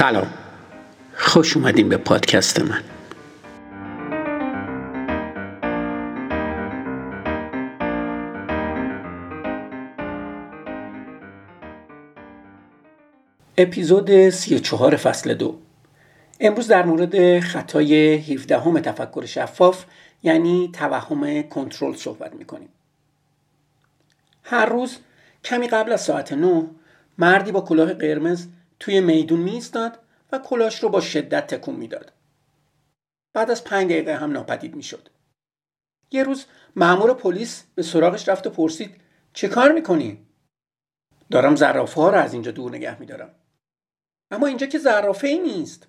سلام. خوش اومدین به پادکست من. اپیزود 34 فصل دو. امروز در مورد خطای 17 همه تفکر شفاف یعنی توهم کنترل صحبت می‌کنیم. هر روز کمی قبل از ساعت 9 مردی با کلاه قرمز توی میدون میستاد و کلاش رو با شدت تکون می‌داد. بعد از پنج دقیقه هم ناپدید می‌شد. یه روز مأمور پلیس به سراغش رفت و پرسید چه کار می‌کنی؟ دارم زرافه ها رو از اینجا دور نگه میدارم. اما اینجا که زرافه ای نیست.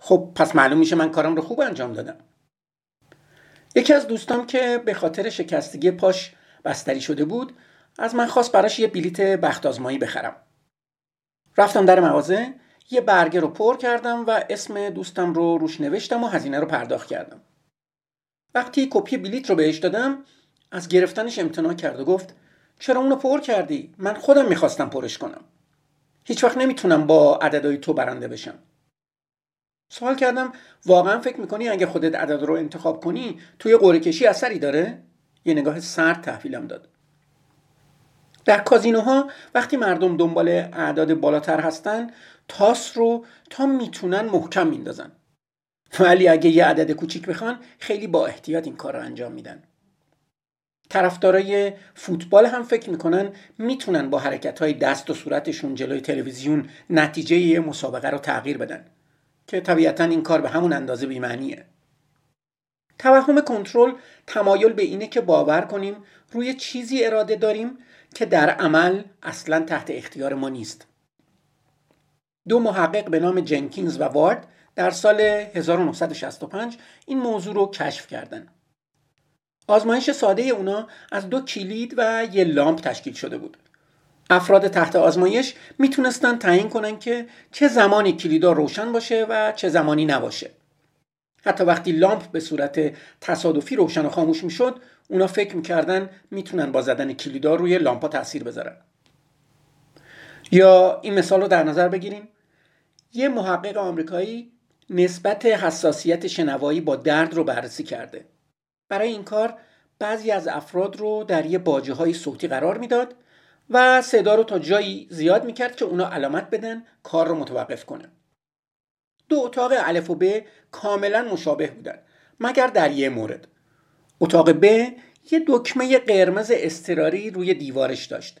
خب پس معلوم میشه من کارم رو خوب انجام دادم. یکی از دوستام که به خاطر شکستگی پاش بستری شده بود از من خواست براش یه بلیت بخت آزمایی بخرم. رفتم در مغازه یه برگه رو پر کردم و اسم دوستم رو روش نوشتم و هزینه رو پرداخت کردم. وقتی کپی بلیت رو بهش دادم از گرفتنش امتناع کرد و گفت چرا اونو پر کردی؟ من خودم می‌خواستم پرش کنم. هیچ وقت نمی‌تونم با عددهای تو برنده بشم. سوال کردم واقعا فکر می‌کنی اگه خودت عدد رو انتخاب کنی توی قرعه کشی اثری داره؟ یه نگاه سرد تحویلم داد. در کازینوها وقتی مردم دنبال اعداد بالاتر هستن تاس رو تا می‌تونن محکم میندازن. ولی اگه یه عدد کوچیک بخوان خیلی با احتیاط این کار رو انجام میدن. طرفدارای فوتبال هم فکر می‌کنن می‌تونن با حرکت های دست و صورتشون جلوی تلویزیون نتیجه یه مسابقه رو تغییر بدن که طبیعتا این کار به همون اندازه بیمعنیه. توهم کنترل تمایل به اینه که باور کنیم روی چیزی اراده داریم که در عمل اصلا تحت اختیار ما نیست دو محقق به نام جنکینز و وارد در سال 1965 این موضوع رو کشف کردند. آزمایش ساده اونا از دو کلید و یه لامپ تشکیل شده بود. افراد تحت آزمایش می‌تونستن تعیین کنن که چه زمانی کلیدا روشن باشه و چه زمانی نباشه. حتی وقتی لامپ به صورت تصادفی روشن و خاموش می‌شد اونا فکر می‌کردن می‌تونن با زدن کلیدا روی لامپا تاثیر بذارن. یا این مثال رو در نظر بگیریم. یه محقق آمریکایی نسبت حساسیت شنوایی با درد رو بررسی کرده. برای این کار بعضی از افراد رو در یه باجه های صوتی قرار می‌داد و صدا رو تا جایی زیاد می‌کرد که اونا علامت بدن کار رو متوقف کنن دو اتاق الف و ب کاملا مشابه بودن مگر در یه مورد. اتاق ب یه دکمه قرمز استراری روی دیوارش داشت.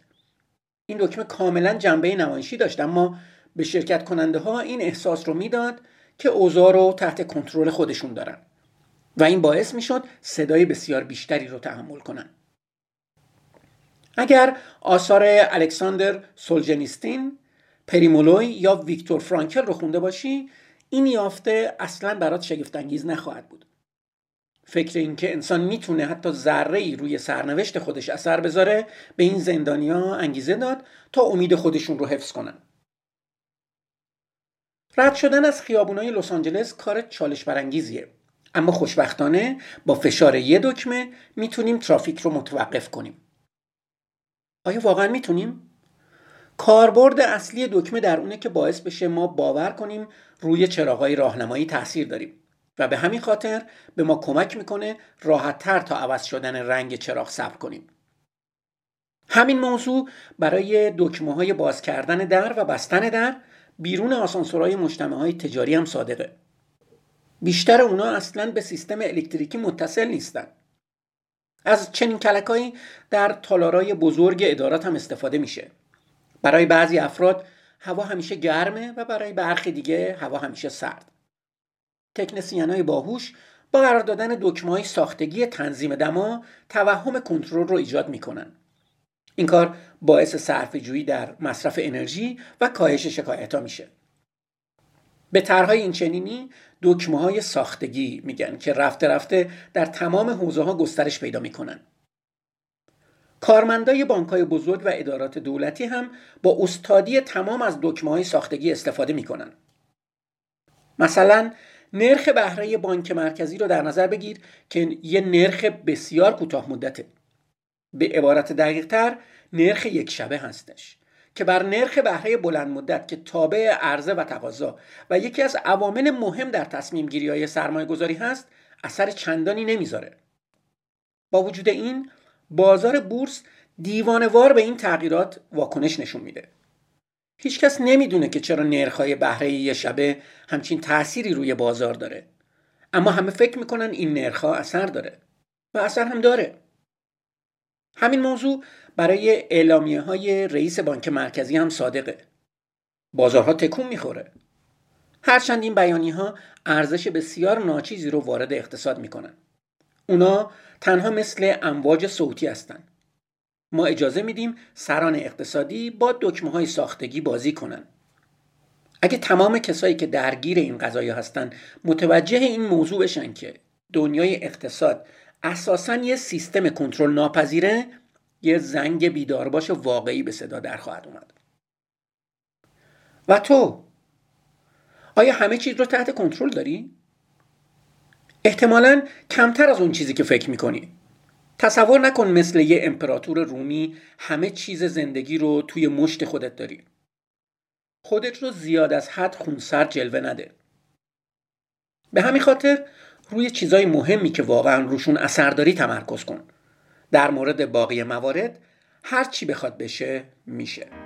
این دکمه کاملا جنبه نمایشی داشت اما به شرکت کننده ها این احساس رو می‌داد که اوضاع رو تحت کنترل خودشون دارن و این باعث می‌شد صدای بسیار بیشتری رو تحمل کنن. اگر آثار الکساندر سولجنیستین پریمولوی یا ویکتور فرانکل رو خونده باشی این یافته اصلا برات شگفتانگیز نخواهد بود. فکر اینکه انسان می‌تونه حتی ذره ای روی سرنوشت خودش اثر بذاره به این زندانیا انگیزه داد تا امید خودشون رو حفظ کنن. رد شدن از خیابونای لس آنجلس کار چالش برانگیزیه. اما خوشبختانه با فشار یه دکمه می‌تونیم ترافیک رو متوقف کنیم. آیا واقعا می‌تونیم؟ کاربرد اصلی دکمه در اونه که باعث بشه ما باور کنیم روی چراغای راهنمایی تاثیر داریم. و به همین خاطر به ما کمک می‌کنه راحتتر تا عوض شدن رنگ چراغ صبر کنیم. همین موضوع برای دکمه های باز کردن در و بستن در بیرون آسانسورهای مجتمع های تجاری هم صادقه بیشتر اونا اصلا به سیستم الکتریکی متصل نیستن. از چنین کلکایی در تالارای بزرگ ادارات هم استفاده میشه. برای بعضی افراد هوا همیشه گرمه و برای برخی دیگه هوا همیشه سرد. تکنسیان های باهوش با قرار دادن دکمه ساختگی تنظیم دما توهم کنترل رو ایجاد می‌کنن. این کار باعث صرف جویی در مصرف انرژی و کاهش شکایت ها میشه. به طرحهای این چنینی دکمه های ساختگی میگن که رفته رفته در تمام حوزه ها گسترش پیدا می‌کنن. کارمندای بانک های بزرگ و ادارات دولتی هم با استادی تمام از دکمه های ساختگی استفاده می‌کنن. مثلا نرخ بهره بانک مرکزی رو در نظر بگیر که یه نرخ بسیار کوتاه مدته. به عبارت دقیق تر نرخ یک شبه هستش که بر نرخ بهره بلند مدت که تابع عرضه و تقاضا و یکی از عوامل مهم در تصمیم گیری های سرمایه گذاری هست اثر چندانی نمی‌ذاره. با وجود این بازار بورس دیوانوار به این تغییرات واکنش نشون میده. هیچکس نمی‌دونه که چرا نرخ‌های بهره یه شبه همچین تأثیری روی بازار داره. اما همه فکر می‌کنن این نرخ‌ها اثر داره و اثر هم داره. همین موضوع برای اعلامیه های رئیس بانک مرکزی هم صادقه. بازارها تکون می‌خوره. هرچند این بیانی ها ارزش بسیار ناچیزی رو وارد اقتصاد می‌کنن. اونا تنها مثل امواج صوتی هستند ما اجازه میدیم سران اقتصادی با دکمه های ساختگی بازی کنن. اگه تمام کسایی که درگیر این قضايا هستن متوجه این موضوع بشن که دنیای اقتصاد اساسا یه سیستم کنترل ناپذیره یه زنگ بیدارباش واقعی به صدا در خواهد اومد. و تو آیا همه چیز رو تحت کنترل داری؟ احتمالا کمتر از اون چیزی که فکر می‌کنی. تصور نکن مثل یه امپراتور رومی همه چیز زندگی رو توی مشت خودت داری. خودت رو زیاد از حد خونسر جلوه نده. به همین خاطر روی چیزای مهمی که واقعا روشون اثر داری تمرکز کن. در مورد باقی موارد هر چی بخواد بشه میشه.